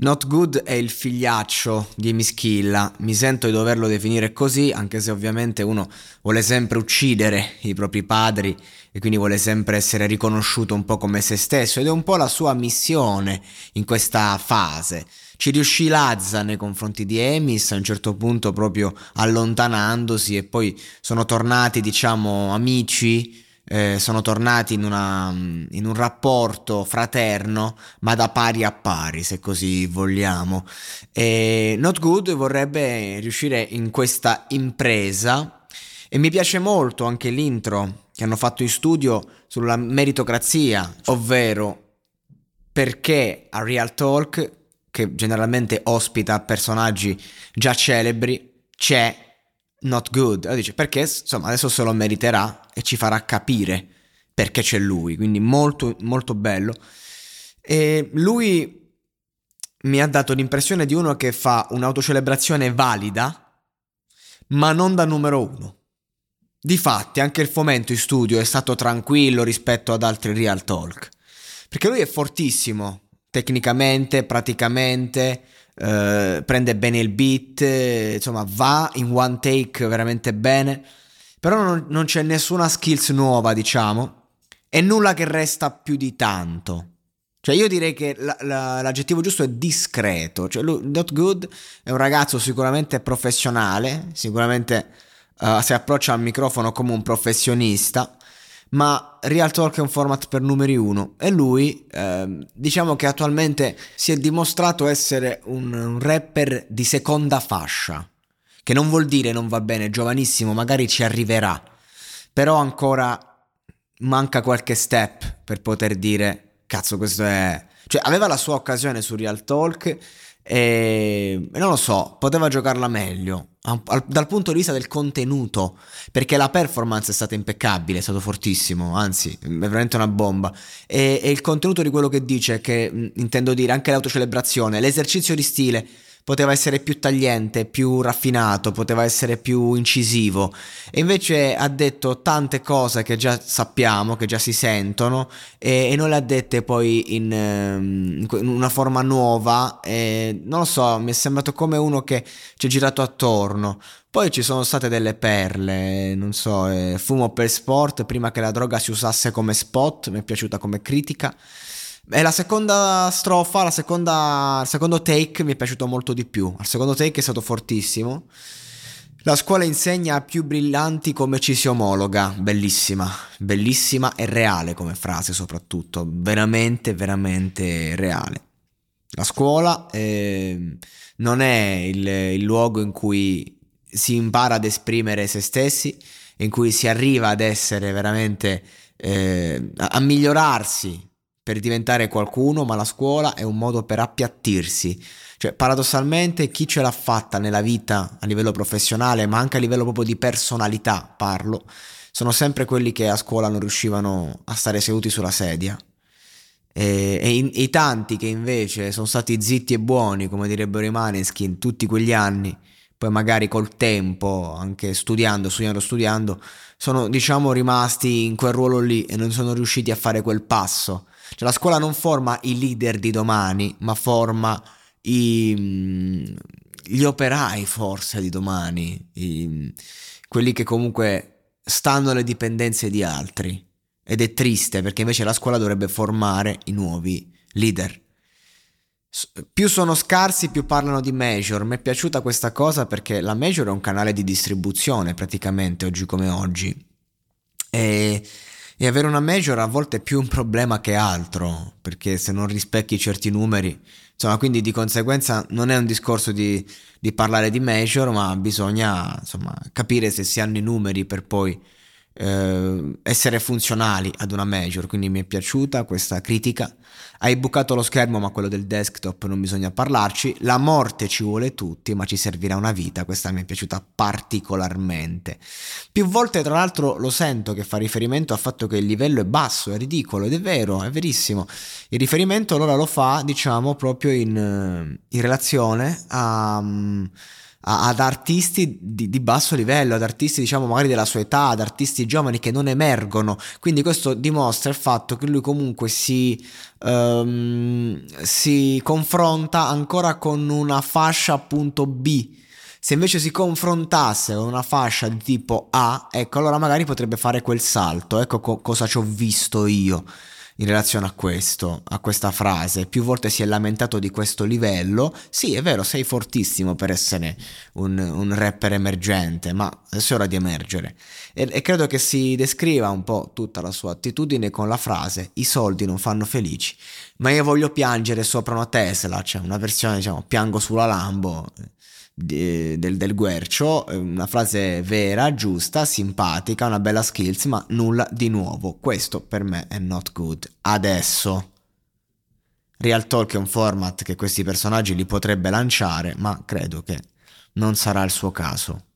Not Good è il figliaccio di Mischilla, mi sento di doverlo definire così, anche se ovviamente uno vuole sempre uccidere i propri padri e quindi vuole sempre essere riconosciuto un po' come se stesso ed è un po' la sua missione in questa fase. Ci riuscì Lazza nei confronti di Emis a un certo punto proprio allontanandosi e poi sono tornati diciamo amici eh, sono tornati in, una, in, un rapporto fraterno, ma da pari a pari, se così vogliamo. E Not Good vorrebbe riuscire in questa impresa e mi piace molto anche l'intro che hanno fatto in studio sulla meritocrazia, ovvero perché a Real Talk, che generalmente ospita personaggi già celebri, c'è not good. Allora dice perché insomma adesso se lo meriterà e ci farà capire perché c'è lui. Quindi molto molto bello. E lui mi ha dato l'impressione di uno che fa un'autocelebrazione valida, ma non da numero uno. Difatti, anche il fomento in studio è stato tranquillo rispetto ad altri real talk. Perché lui è fortissimo, tecnicamente, praticamente, eh, prende bene il beat, insomma va in one take veramente bene, però non, non c'è nessuna skills nuova diciamo e nulla che resta più di tanto. Cioè io direi che la, la, l'aggettivo giusto è discreto, cioè lui, Not Good è un ragazzo sicuramente professionale, sicuramente uh, si approccia al microfono come un professionista, ma Real Talk è un format per numeri uno. E lui eh, diciamo che attualmente si è dimostrato essere un, un, rapper di seconda fascia, che non vuol dire non va bene, giovanissimo, magari ci arriverà, però ancora manca qualche step per poter dire cazzo questo è... cioè aveva la sua occasione su Real Talk e non lo so, poteva giocarla meglio dal punto di vista del contenuto, perché la performance è stata impeccabile, è stato fortissimo, anzi, è veramente una bomba. E, e il contenuto di quello che dice, che intendo dire anche l'autocelebrazione, l'esercizio di stile poteva essere più tagliente, più raffinato, poteva essere più incisivo e invece ha detto tante cose che già sappiamo, che già si sentono e, e non le ha dette poi in, ehm, in una forma nuova e non lo so, mi è sembrato come uno che ci è girato attorno. Poi ci sono state delle perle, non so, eh, fumo per sport prima che la droga si usasse come spot, mi è piaciuta come critica. E la seconda strofa, la seconda, il secondo take mi è piaciuto molto di più. Il secondo take è stato fortissimo. La scuola insegna a più brillanti come ci si omologa. Bellissima, bellissima e reale come frase soprattutto. Veramente, veramente reale. La scuola eh, non è il, il luogo in cui si impara ad esprimere se stessi, in cui si arriva ad essere veramente, eh, a migliorarsi per diventare qualcuno, ma la scuola è un modo per appiattirsi. Cioè, paradossalmente, chi ce l'ha fatta nella vita a livello professionale, ma anche a livello proprio di personalità, parlo, sono sempre quelli che a scuola non riuscivano a stare seduti sulla sedia. E, e, in, i tanti che invece sono stati zitti e buoni, come direbbero i Maneskin, tutti quegli anni, poi magari col tempo, anche studiando, studiando, studiando, sono diciamo rimasti in quel ruolo lì e non sono riusciti a fare quel passo cioè la scuola non forma i leader di domani, ma forma i, mm, gli operai forse di domani, i, quelli che comunque stanno alle dipendenze di altri. Ed è triste perché invece la scuola dovrebbe formare i nuovi leader. più sono scarsi, più parlano di Major. Mi è piaciuta questa cosa perché la Major è un canale di distribuzione praticamente oggi come oggi. E, e avere una Major a volte è più un problema che altro, perché se non rispecchi certi numeri, insomma, quindi di conseguenza non è un discorso di, di parlare di Major, ma bisogna insomma, capire se si hanno i numeri per poi eh, essere funzionali ad una major, quindi mi è piaciuta questa critica. Hai bucato lo schermo, ma quello del desktop non bisogna parlarci. La morte ci vuole tutti, ma ci servirà una vita. Questa mi è piaciuta particolarmente. Più volte, tra l'altro, lo sento che fa riferimento al fatto che il livello è basso, è ridicolo, ed è vero, è verissimo. Il riferimento allora lo fa, diciamo, proprio in, in relazione a. Um, ad artisti di, di, basso livello, ad artisti diciamo magari della sua età, ad artisti giovani che non emergono. Quindi questo dimostra il fatto che lui comunque si, um, si confronta ancora con una fascia appunto B. Se invece si confrontasse con una fascia di tipo A, ecco allora magari potrebbe fare quel salto. Ecco co- cosa ci ho visto io in relazione a questo, a questa frase. Più volte si è lamentato di questo livello. Sì, è vero, sei fortissimo per essere un, un rapper emergente, ma adesso è ora di emergere. E, e, credo che si descriva un po' tutta la sua attitudine con la frase: I soldi non fanno felici, ma io voglio piangere sopra una Tesla. C'è una versione, diciamo, piango sulla Lambo del, del Guercio, una frase vera, giusta, simpatica, una bella skills, ma nulla di nuovo. Questo per me è not good. Adesso. Real Talk è un format che questi personaggi li potrebbe lanciare, ma credo che non sarà il suo caso.